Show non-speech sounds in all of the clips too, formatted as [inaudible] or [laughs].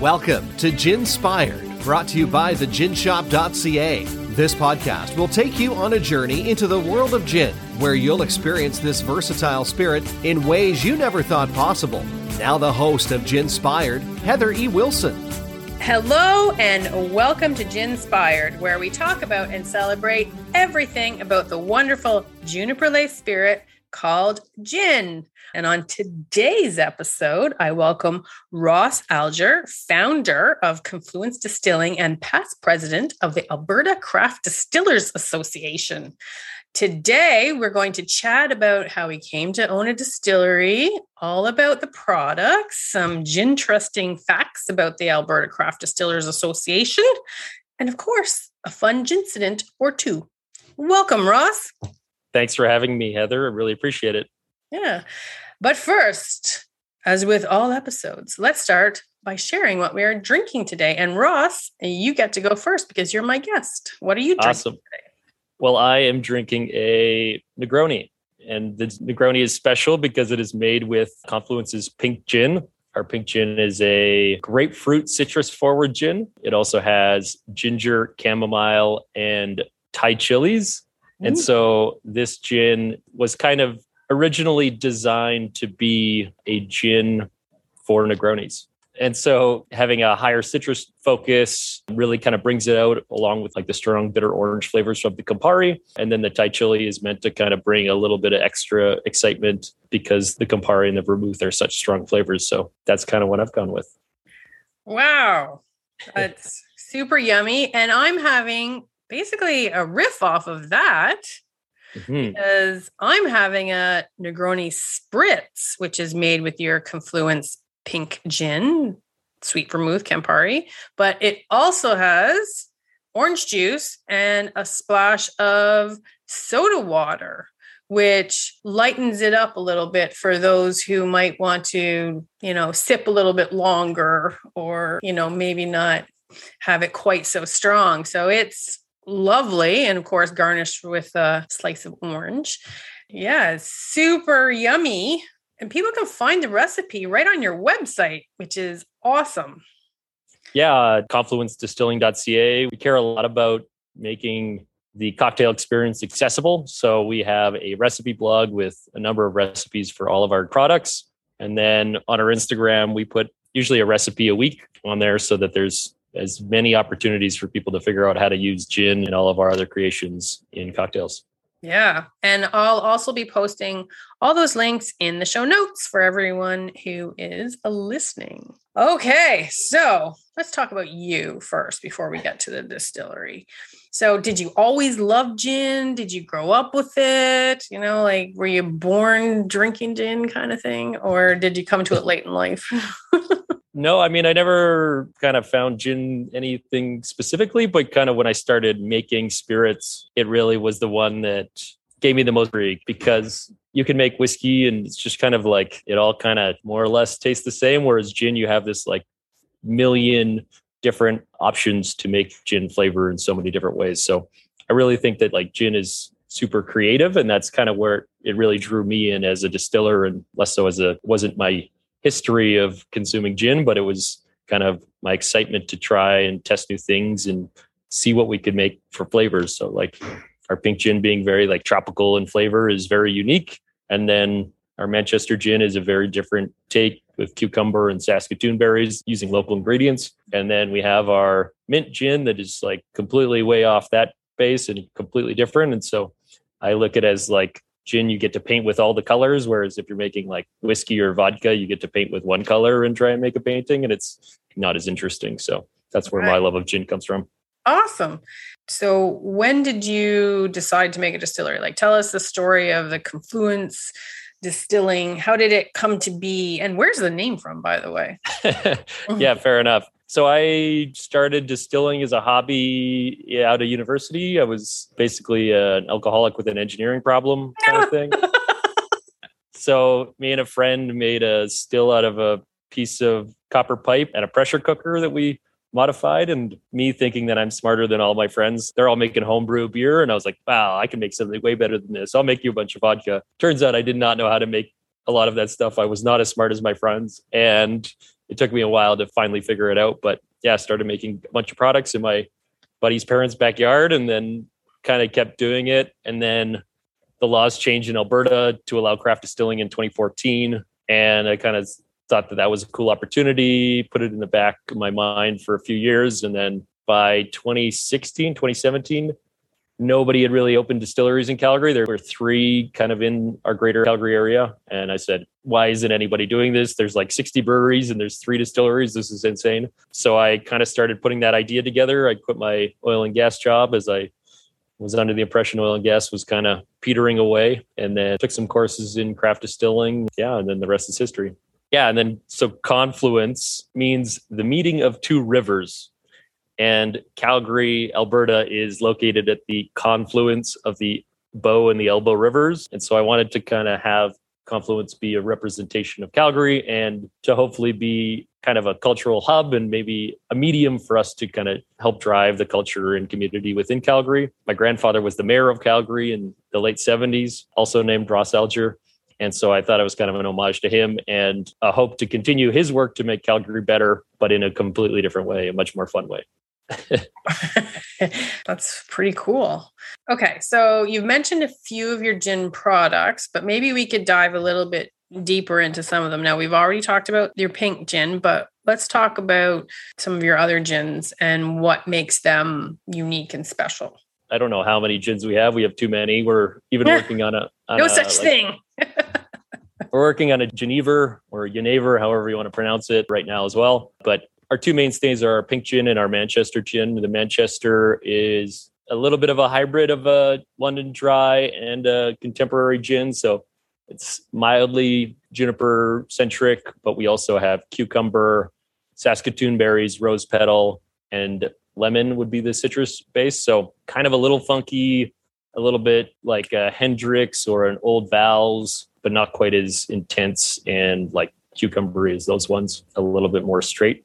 Welcome to Ginspired, brought to you by the theginshop.ca. This podcast will take you on a journey into the world of gin, where you'll experience this versatile spirit in ways you never thought possible. Now, the host of Ginspired, Heather E. Wilson. Hello and welcome to Ginspired, where we talk about and celebrate everything about the wonderful juniper lace spirit called gin. And on today's episode, I welcome Ross Alger, founder of Confluence Distilling and past president of the Alberta Craft Distillers Association. Today, we're going to chat about how he came to own a distillery, all about the products, some ginteresting facts about the Alberta Craft Distillers Association, and of course, a fun gincident or two. Welcome, Ross. Thanks for having me, Heather. I really appreciate it. Yeah. But first, as with all episodes, let's start by sharing what we are drinking today. And Ross, you get to go first because you're my guest. What are you drinking awesome. today? Well, I am drinking a Negroni. And the Negroni is special because it is made with Confluence's pink gin. Our pink gin is a grapefruit citrus forward gin. It also has ginger, chamomile, and Thai chilies. And so this gin was kind of originally designed to be a gin for Negronis. And so having a higher citrus focus really kind of brings it out along with like the strong bitter orange flavors from the Campari. And then the Thai chili is meant to kind of bring a little bit of extra excitement because the Campari and the vermouth are such strong flavors. So that's kind of what I've gone with. Wow. That's super yummy. And I'm having basically a riff off of that mm-hmm. because I'm having a Negroni Spritz, which is made with your Confluence pink gin, sweet vermouth Campari, but it also has orange juice and a splash of soda water which lightens it up a little bit for those who might want to, you know, sip a little bit longer or, you know, maybe not have it quite so strong. So it's lovely and of course garnished with a slice of orange. Yeah, super yummy. And people can find the recipe right on your website, which is awesome. Yeah, confluencedistilling.ca. We care a lot about making the cocktail experience accessible. So we have a recipe blog with a number of recipes for all of our products. And then on our Instagram, we put usually a recipe a week on there so that there's as many opportunities for people to figure out how to use gin and all of our other creations in cocktails. Yeah. And I'll also be posting all those links in the show notes for everyone who is listening. Okay. So let's talk about you first before we get to the distillery. So, did you always love gin? Did you grow up with it? You know, like were you born drinking gin kind of thing? Or did you come to it late in life? [laughs] No, I mean, I never kind of found gin anything specifically, but kind of when I started making spirits, it really was the one that gave me the most freak because you can make whiskey and it's just kind of like it all kind of more or less tastes the same. Whereas gin, you have this like million different options to make gin flavor in so many different ways. So I really think that like gin is super creative and that's kind of where it really drew me in as a distiller and less so as a wasn't my history of consuming gin, but it was kind of my excitement to try and test new things and see what we could make for flavors. So like our pink gin being very like tropical in flavor is very unique. And then our Manchester gin is a very different take with cucumber and Saskatoon berries using local ingredients. And then we have our mint gin that is like completely way off that base and completely different. And so I look at it as like gin you get to paint with all the colors whereas if you're making like whiskey or vodka you get to paint with one color and try and make a painting and it's not as interesting. So that's where right. my love of gin comes from. Awesome. So when did you decide to make a distillery? Like tell us the story of the confluence distilling. How did it come to be? And where's the name from by the way? [laughs] Yeah fair enough so I started distilling as a hobby out of university. I was basically an alcoholic with an engineering problem kind of thing. [laughs] so me and a friend made a still out of a piece of copper pipe and a pressure cooker that we modified and me thinking that I'm smarter than all my friends. They're all making homebrew beer. And I was like, wow, I can make something way better than this. I'll make you a bunch of vodka. Turns out I did not know how to make a lot of that stuff. I was not as smart as my friends. And it took me a while to finally figure it out. But yeah, started making a bunch of products in my buddy's parents' backyard and then kind of kept doing it. And then the laws changed in Alberta to allow craft distilling in 2014. And I kind of thought that that was a cool opportunity, put it in the back of my mind for a few years. And then by 2016, 2017, nobody had really opened distilleries in Calgary. There were three kind of in our greater Calgary area. And I said, why isn't anybody doing this? There's like 60 breweries and there's three distilleries. This is insane. So I kind of started putting that idea together. I quit my oil and gas job as I was under the impression oil and gas was kind of petering away and then took some courses in craft distilling. Yeah. And then the rest is history. Yeah. And then so confluence means the meeting of two rivers. And Calgary, Alberta is located at the confluence of the Bow and the Elbow rivers. And so I wanted to kind of have Confluence be a representation of Calgary and to hopefully be kind of a cultural hub and maybe a medium for us to kind of help drive the culture and community within Calgary. My grandfather was the mayor of Calgary in the late 70s, also named Ross Alger. And so I thought it was kind of an homage to him and a hope to continue his work to make Calgary better, but in a completely different way, a much more fun way. [laughs] That's pretty cool. Okay, so you've mentioned a few of your gin products, but maybe we could dive a little bit deeper into some of them. Now, we've already talked about your pink gin, but let's talk about some of your other gins and what makes them unique and special. I don't know how many gins we have. We have too many. We're even [laughs] working on a on no a, such like, thing. [laughs] we're working on a Genever or Genever, however you want to pronounce it, right now as well. But our two mainstays are our pink gin and our Manchester gin. The Manchester is a little bit of a hybrid of a London dry and a contemporary gin. So it's mildly juniper centric, but we also have cucumber, Saskatoon berries, rose petal, and lemon would be the citrus base. So kind of a little funky, a little bit like a Hendrick's or an Old Val's, but not quite as intense and like cucumber is those ones, a little bit more straight.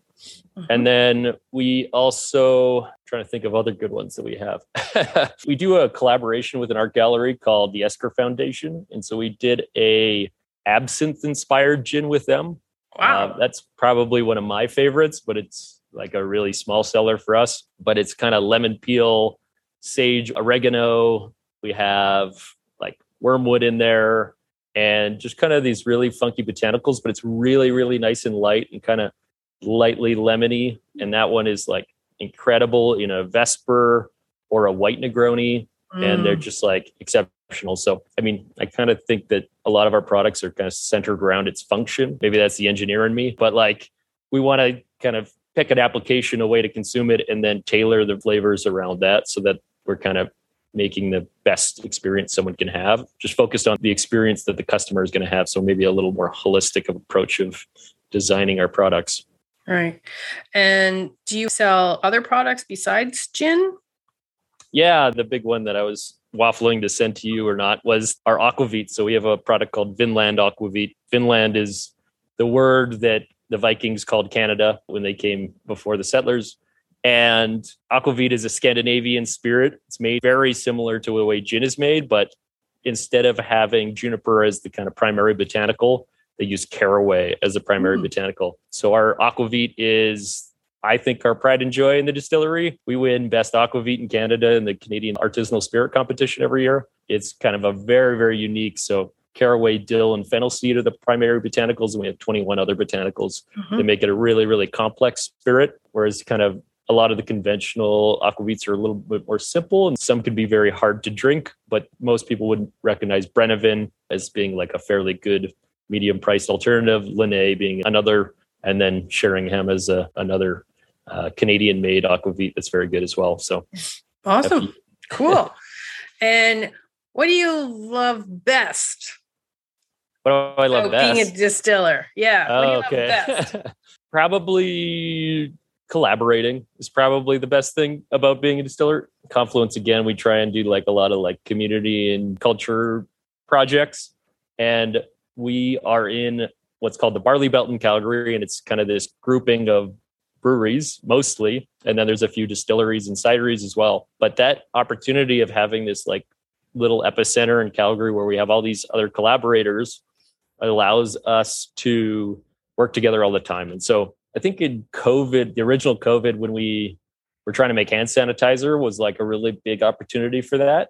Mm-hmm. And then we also trying to think of other good ones that we have. [laughs] we do a collaboration with an art gallery called the Esker Foundation, and so we did a absinthe inspired gin with them. Wow, um, that's probably one of my favorites, but it's like a really small seller for us. But it's kind of lemon peel, sage, oregano. We have like wormwood in there, and just kind of these really funky botanicals. But it's really, really nice and light and kind of lightly lemony, and that one is like incredible in a Vesper or a white Negroni, mm. and they're mm. just like exceptional. So, I mean, I kind of think that a lot of our products are kind of centered around its function. Maybe that's the engineer in me, but like we want to kind of pick an application, a way to consume it, and then tailor the flavors around that so that we're kind of making the best experience someone can have just focused on the experience that the customer is going to have so maybe a little more holistic approach of designing our products Right. And do you sell other products besides gin? Yeah, the big one that I was waffling to send to you or not was our aquavit. So we have a product called Vinland Aquavit. Vinland is the word that the Vikings called Canada when they came before the settlers. And aquavit is a Scandinavian spirit. It's made very similar to the way gin is made, but instead of having juniper as the kind of primary botanical, they use caraway as a primary mm. botanical. So our aquavit is I think our pride and joy in the distillery. We win best aquavit in Canada in the Canadian Artisanal Spirit Competition every year. It's kind of a very, very unique. So caraway, dill, and fennel seed are the primary botanicals, and we have 21 other botanicals mm-hmm. that make it a really, really complex spirit. Whereas kind of a lot of the conventional aquavits are a little bit more simple and some could be very hard to drink, but most people would recognize Brennivín as being like a fairly good medium priced alternative, Linie being another, and then Sheringham as a, another uh, Canadian made aquavit that's very good as well. So awesome. Cool. [laughs] and what do you love best? What do I love oh, best? Being a distiller. Yeah. Oh, okay. [laughs] probably collaborating is probably the best thing about being a distiller. Confluence again, we try and do like a lot of like community and culture projects. And we are in what's called the Barley Belt in Calgary, and it's kind of this grouping of breweries mostly, and then there's a few distilleries and cideries as well. But that opportunity of having this like little epicenter in Calgary where we have all these other collaborators allows us to work together all the time. And so I think in COVID, the original COVID, when we were trying to make hand sanitizer, was like a really big opportunity for that.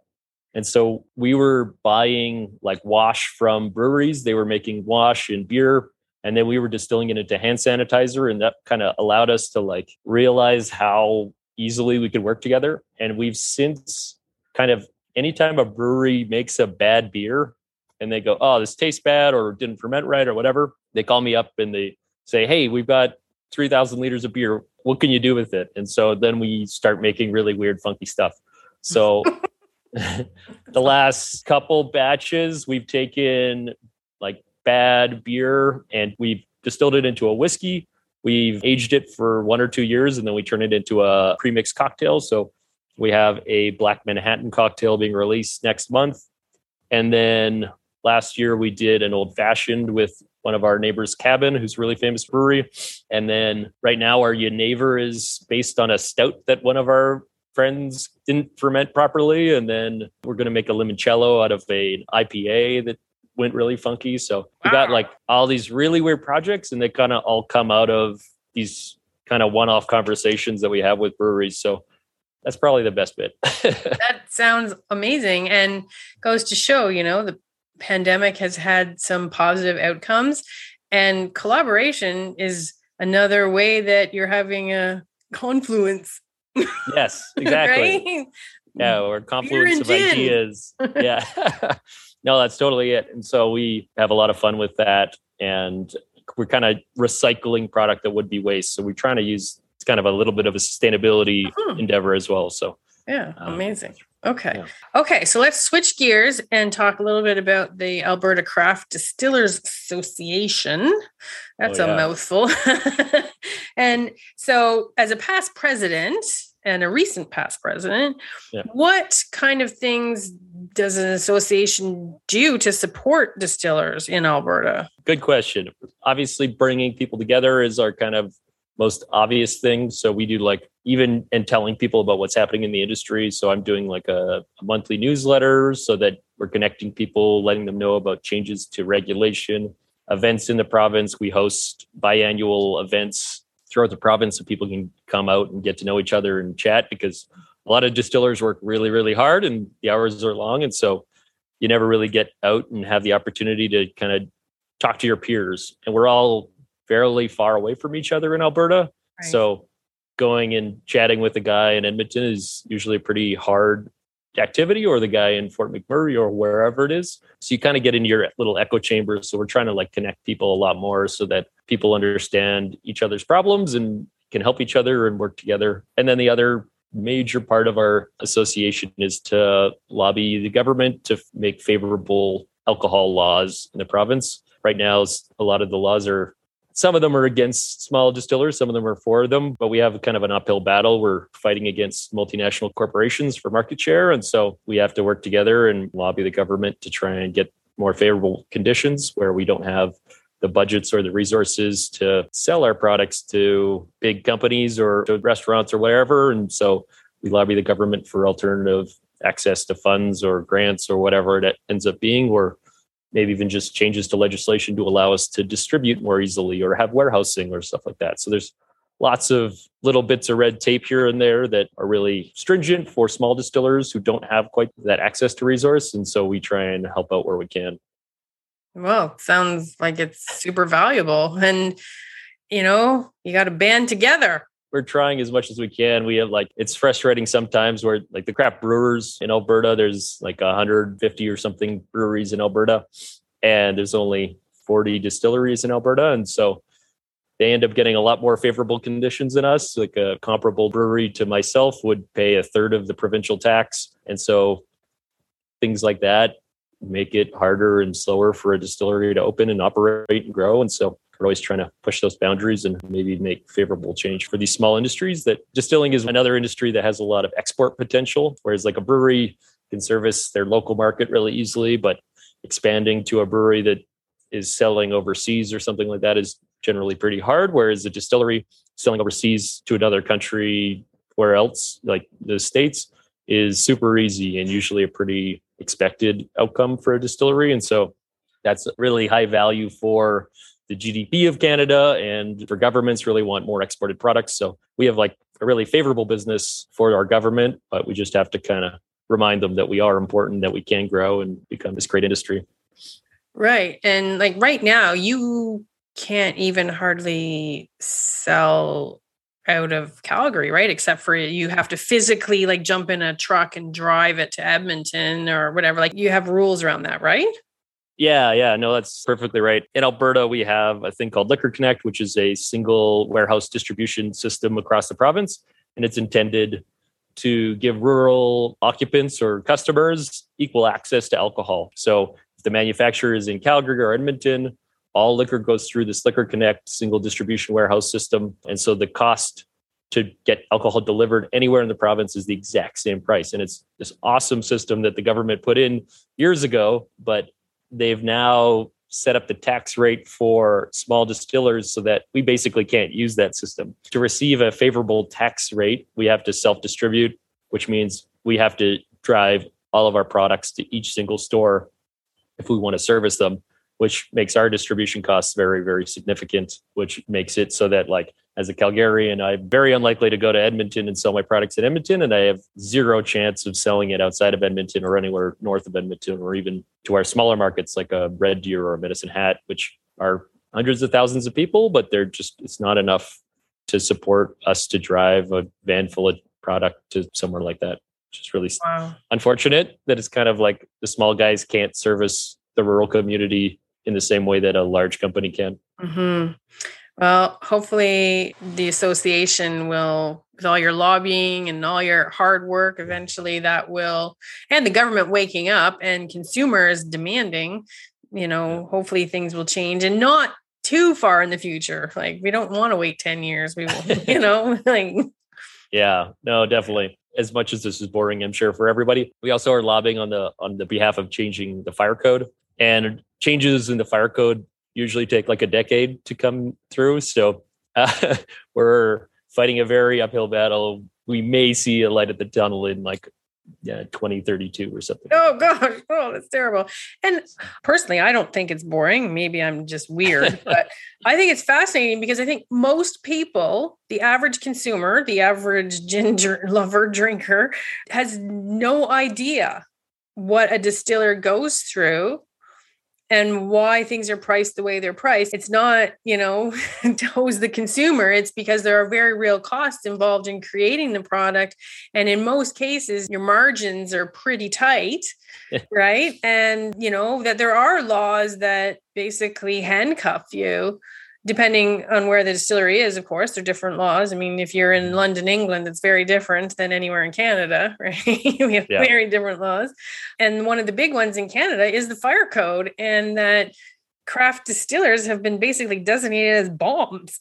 And so we were buying like wash from breweries. They were making wash and beer. And then we were distilling it into hand sanitizer. And that kind of allowed us to like realize how easily we could work together. And we've since kind of anytime a brewery makes a bad beer and they go, oh, this tastes bad or didn't ferment right or whatever, they call me up and they say, hey, we've got 3,000 liters of beer. What can you do with it? And so then we start making really weird, funky stuff. So [laughs] [laughs] the last couple batches, we've taken like bad beer and we've distilled it into a whiskey. We've aged it for one or two years and then we turn it into a premixed cocktail. So we have a Black Manhattan cocktail being released next month. And then last year we did an old fashioned with one of our neighbors, Cabin, who's really famous brewery. And then right now our Genever is based on a stout that one of our friends didn't ferment properly. And then we're going to make a limoncello out of a IPA that went really funky. So we got like all these really weird projects and they kind of all come out of these kind of one-off conversations that we have with breweries. So that's probably the best bit. [laughs] that sounds amazing and goes to show, you know, the pandemic has had some positive outcomes and collaboration is another way that you're having a confluence yes [laughs] exactly right? yeah or confluence of gin. ideas [laughs] yeah [laughs] no that's totally it and so we have a lot of fun with that and we're kind of recycling product that would be waste so we're trying to use it's kind of a little bit of a sustainability uh-huh. endeavor as well so yeah um, amazing Okay. Yeah. Okay. So let's switch gears and talk a little bit about the Alberta Craft Distillers Association. That's oh, yeah. a mouthful. [laughs] and so, as a past president and a recent past president, yeah. what kind of things does an association do to support distillers in Alberta? Good question. Obviously, bringing people together is our kind of most obvious things. So we do like even and telling people about what's happening in the industry. So I'm doing like a, a, monthly newsletter so that we're connecting people, letting them know about changes to regulation, events in the province. We host biannual events throughout the province so people can come out and get to know each other and chat because a lot of distillers work really, really hard and the hours are long. And so you never really get out and have the opportunity to kind of talk to your peers. And we're all fairly far away from each other in Alberta. Right. So going and chatting with a guy in Edmonton is usually a pretty hard activity or the guy in Fort McMurray or wherever it is. So you kind of get into your little echo chamber. So we're trying to like connect people a lot more so that people understand each other's problems and can help each other and work together. And then the other major part of our association is to lobby the government to make favorable alcohol laws in the province. Right now, a lot of the laws are some of them are against small distillers, some of them are for them, but we have kind of an uphill battle. We're fighting against multinational corporations for market share. And so we have to work together and lobby the government to try and get more favorable conditions where we don't have the budgets or the resources to sell our products to big companies or to restaurants or whatever. And so we lobby the government for alternative access to funds or grants or whatever it ends up being, or maybe even just changes to legislation to allow us to distribute more easily or have warehousing or stuff like that. So there's lots of little bits of red tape here and there that are really stringent for small distillers who don't have quite that access to resource. And so we try and help out where we can. Well, sounds like it's super valuable. And, you know, you got to band together we're trying as much as we can. We have like it's frustrating sometimes where like the crap brewers in Alberta, there's like 150 or something breweries in Alberta, and there's only 40 distilleries in Alberta, and so they end up getting a lot more favorable conditions than us. Like a comparable brewery to myself would pay a third of the provincial tax, and so things like that make it harder and slower for a distillery to open and operate and grow. And so we're always trying to push those boundaries and maybe make favorable change for these small industries that distilling is another industry that has a lot of export potential. Whereas like a brewery can service their local market really easily but expanding to a brewery that is selling overseas or something like that is generally pretty hard. Whereas a distillery selling overseas to another country where else like the states is super easy and usually a pretty expected outcome for a distillery. And so that's really high value for the GDP of Canada and for governments really want more exported products. So we have like a really favorable business for our government, but we just have to kind of remind them that we are important, that we can grow and become this great industry. Right. And like right now, you can't even hardly sell out of Calgary, right? Except for you have to physically like jump in a truck and drive it to Edmonton or whatever. Like you have rules around that, right? Yeah, yeah, no, that's perfectly right. In Alberta, we have a thing called Liquor Connect, which is a single warehouse distribution system across the province. And it's intended to give rural occupants or customers equal access to alcohol. So if the manufacturer is in Calgary or Edmonton, all liquor goes through this Liquor Connect single distribution warehouse system. And so the cost to get alcohol delivered anywhere in the province is the exact same price. And it's this awesome system that the government put in years ago, but they've now set up the tax rate for small distillers so that we basically can't use that system. To receive a favorable tax rate, we have to self distribute, which means we have to drive all of our products to each single store if we want to service them which makes our distribution costs very, very significant, which makes it so that, like, as a Calgarian, I'm very unlikely to go to Edmonton and sell my products in Edmonton. And I have zero chance of selling it outside of Edmonton or anywhere north of Edmonton or even to our smaller markets like a Red Deer or a Medicine Hat, which are hundreds of thousands of people, but they're just, it's not enough to support us to drive a van full of product to somewhere like that. Which is really wow. unfortunate that it's kind of like the small guys can't service the rural community in the same way that a large company can. Mm-hmm. Well, hopefully the association will, with all your lobbying and all your hard work, eventually that will, and the government waking up and consumers demanding, you know, hopefully things will change and not too far in the future. Like we don't want to wait 10 years. We will, [laughs] you know, [laughs] like. Yeah, no, definitely. As much as this is boring, I'm sure for everybody, we also are lobbying on the on the behalf of changing the fire code and changes in the fire code usually take like a decade to come through. So [laughs] uh, we're fighting a very uphill battle. We may see a light at the tunnel in like yeah, 2032 or something. Oh gosh, oh that's terrible. And personally, I don't think it's boring. Maybe I'm just weird, [laughs] but I think it's fascinating because I think most people, the average consumer, the average ginger [laughs] lover drinker, has no idea what a distiller goes through and why things are priced the way they're priced. It's not, you know, [laughs] to the consumer. It's because there are very real costs involved in creating the product. And in most cases, your margins are pretty tight, right? And, you know, that there are laws that basically handcuff you depending on where the distillery is, of course, there are different laws. I mean, if you're in mm-hmm. London, England, it's very different than anywhere in Canada, [laughs] right? we have yeah. very different laws. And one of the big ones in Canada is the fire code, and that craft distillers have been basically designated as bombs,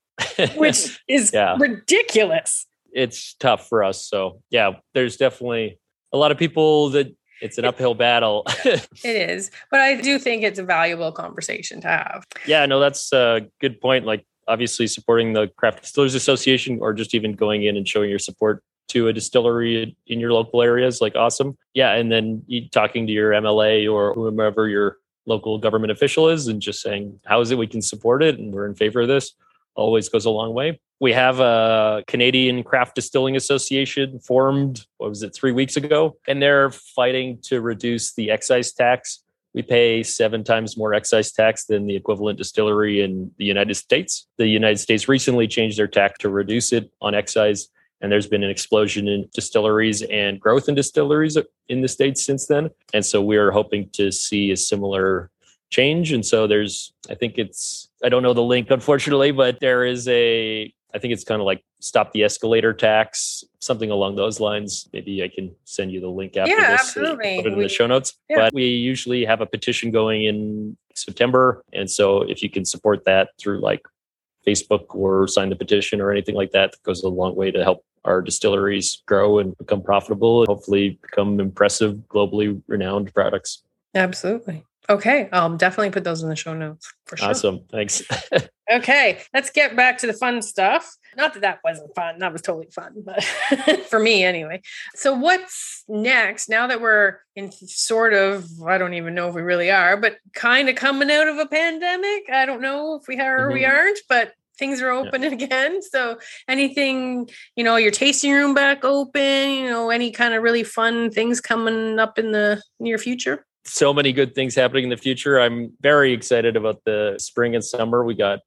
[laughs] which is yeah. ridiculous. It's tough for us. So, yeah, there's definitely a lot of people that it's an uphill battle. [laughs] it is, but I do think it's a valuable conversation to have. Yeah, no, that's a good point. Like, obviously, supporting the Craft Distillers Association, or just even going in and showing your support to a distillery in your local area is like awesome. Yeah, and then talking to your MLA or whomever your local government official is, and just saying, "How is it we can support it?" and we're in favor of this always goes a long way. We have a Canadian Craft Distilling Association formed, what was it, three weeks ago? And they're fighting to reduce the excise tax. We pay seven times more excise tax than the equivalent distillery in the United States. The United States recently changed their tax to reduce it on excise. And there's been an explosion in distilleries and growth in distilleries in the States since then. And so we're hoping to see a similar change. And so there's, I think it's, I don't know the link, unfortunately, but there is a, I think it's kind of like stop the escalator tax, something along those lines. Maybe I can send you the link after yeah, this. Uh, absolutely. Put it in we, the show notes. Yeah. But we usually have a petition going in September. And so if you can support that through like Facebook or sign the petition or anything like that, that goes a long way to help our distilleries grow and become profitable and hopefully become impressive, globally renowned products. Absolutely. Okay, I'll definitely put those in the show notes for sure. Awesome. Thanks. [laughs] okay, let's get back to the fun stuff. Not that that wasn't fun. That was totally fun, but [laughs] for me anyway. So what's next now that we're in sort of, I don't even know if we really are, but kind of coming out of a pandemic. I don't know if we are or mm-hmm. we aren't, but things are open yeah. [laughs] again. So anything, you know, your tasting room back open, you know, any kind of really fun things coming up in the near future? So many good things happening in the future. I'm very excited about the spring and summer. We got,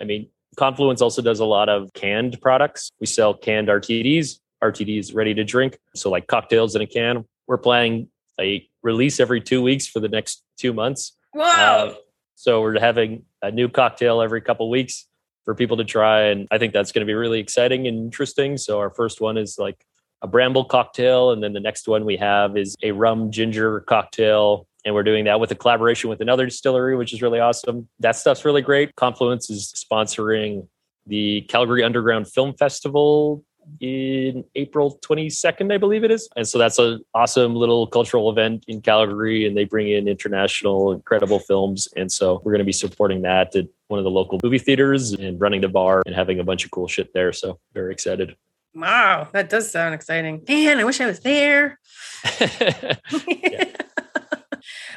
I mean, Confluence also does a lot of canned products. We sell canned RTDs, RTDs ready to drink. So like cocktails in a can. We're planning a release every two weeks for the next two months. Wow. Uh, so we're having a new cocktail every couple weeks for people to try. And I think that's going to be really exciting and interesting. So our first one is like a bramble cocktail. And then the next one we have is a rum ginger cocktail. And we're doing that with a collaboration with another distillery, which is really awesome. That stuff's really great. Confluence is sponsoring the Calgary Underground Film Festival in April 22nd, I believe it is. And so that's an awesome little cultural event in Calgary, and they bring in international, incredible films. And so we're going to be supporting that at one of the local movie theaters and running the bar and having a bunch of cool shit there. So very excited. Wow, that does sound exciting. Man, I wish I was there. [laughs] [laughs]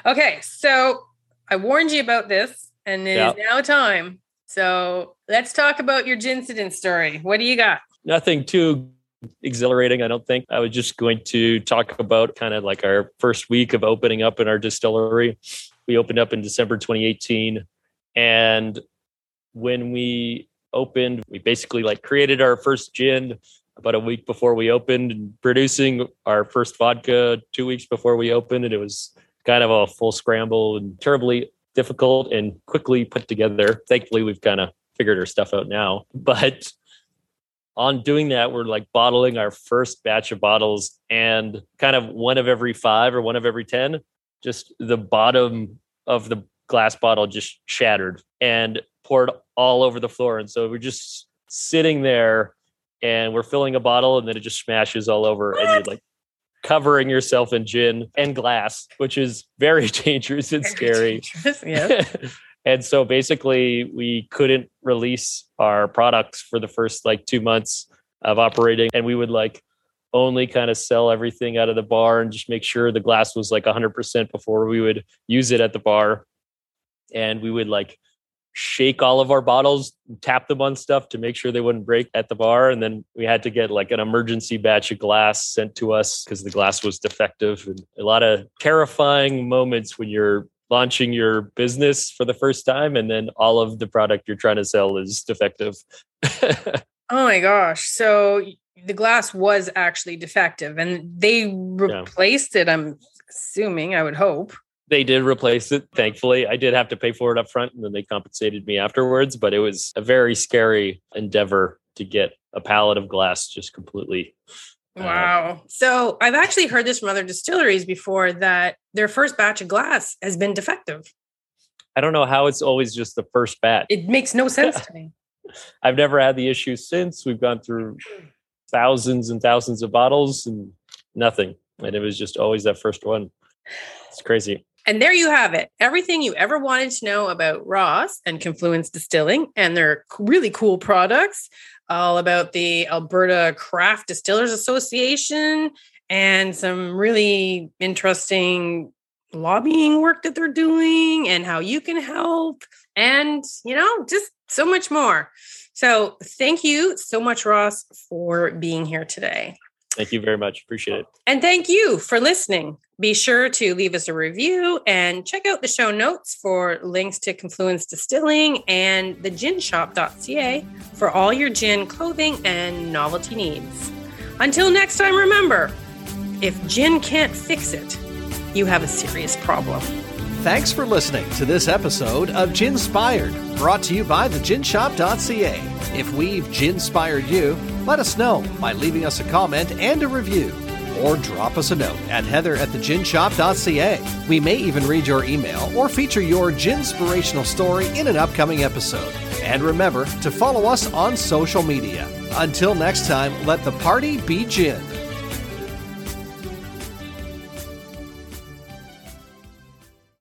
okay, so I warned you about this, and it yep. is now time. So let's talk about your incident story. What do you got? nothing too exhilarating, I don't think. I was just going to talk about kind of like our first week of opening up in our distillery. We opened up in December 2018. And when we opened, we basically like created our first gin about a week before we opened and producing our first vodka two weeks before we opened. And it was kind of a full scramble and terribly difficult and quickly put together. Thankfully, we've kind of figured our stuff out now. [laughs] But on doing that, we're like bottling our first batch of bottles and kind of one of every five or one of every 10, just the bottom of the glass bottle just shattered and poured all over the floor. And so we're just sitting there and we're filling a bottle and then it just smashes all over and you're like covering yourself in gin and glass, which is very [laughs] dangerous and very scary. Dangerous, [laughs] yeah. And so basically, we couldn't release our products for the first like two months of operating. And we would like only kind of sell everything out of the bar and just make sure the glass was like 100% before we would use it at the bar. And we would like shake all of our bottles, tap them on stuff to make sure they wouldn't break at the bar. And then we had to get like an emergency batch of glass sent to us because the glass was defective. And a lot of terrifying moments when you're launching your business for the first time and then all of the product you're trying to sell is defective. [laughs] oh my gosh. So the glass was actually defective and they replaced yeah. it, I'm assuming, I would hope. They did replace it, thankfully. I did have to pay for it up front and then they compensated me afterwards, but it was a very scary endeavor to get a pallet of glass just completely uh, wow. So I've actually heard this from other distilleries before that their first batch of glass has been defective. I don't know how it's always just the first batch. It makes no sense to me. [laughs] I've never had the issue since. We've gone through thousands and thousands of bottles and nothing. And it was just always that first one. It's crazy. And there you have it. Everything you ever wanted to know about Ross and Confluence Distilling and their really cool products all about the Alberta Craft Distillers Association and some really interesting lobbying work that they're doing and how you can help and you know just so much more. So thank you so much ross for being here today. Thank you very much. Appreciate it. And thank you for listening be sure to leave us a review and check out the show notes for links to Confluence Distilling and the ginshop.ca for all your gin clothing and novelty needs. Until next time, remember if gin can't fix it, you have a serious problem. Thanks for listening to this episode of Ginspired, brought to you by theginshop.ca. If we've ginspired you, let us know by leaving us a comment and a review or drop us a note at heather at. We may even read your email or feature your ginspirational story in an upcoming episode. And remember to follow us on social media. Until next time, let the party be gin.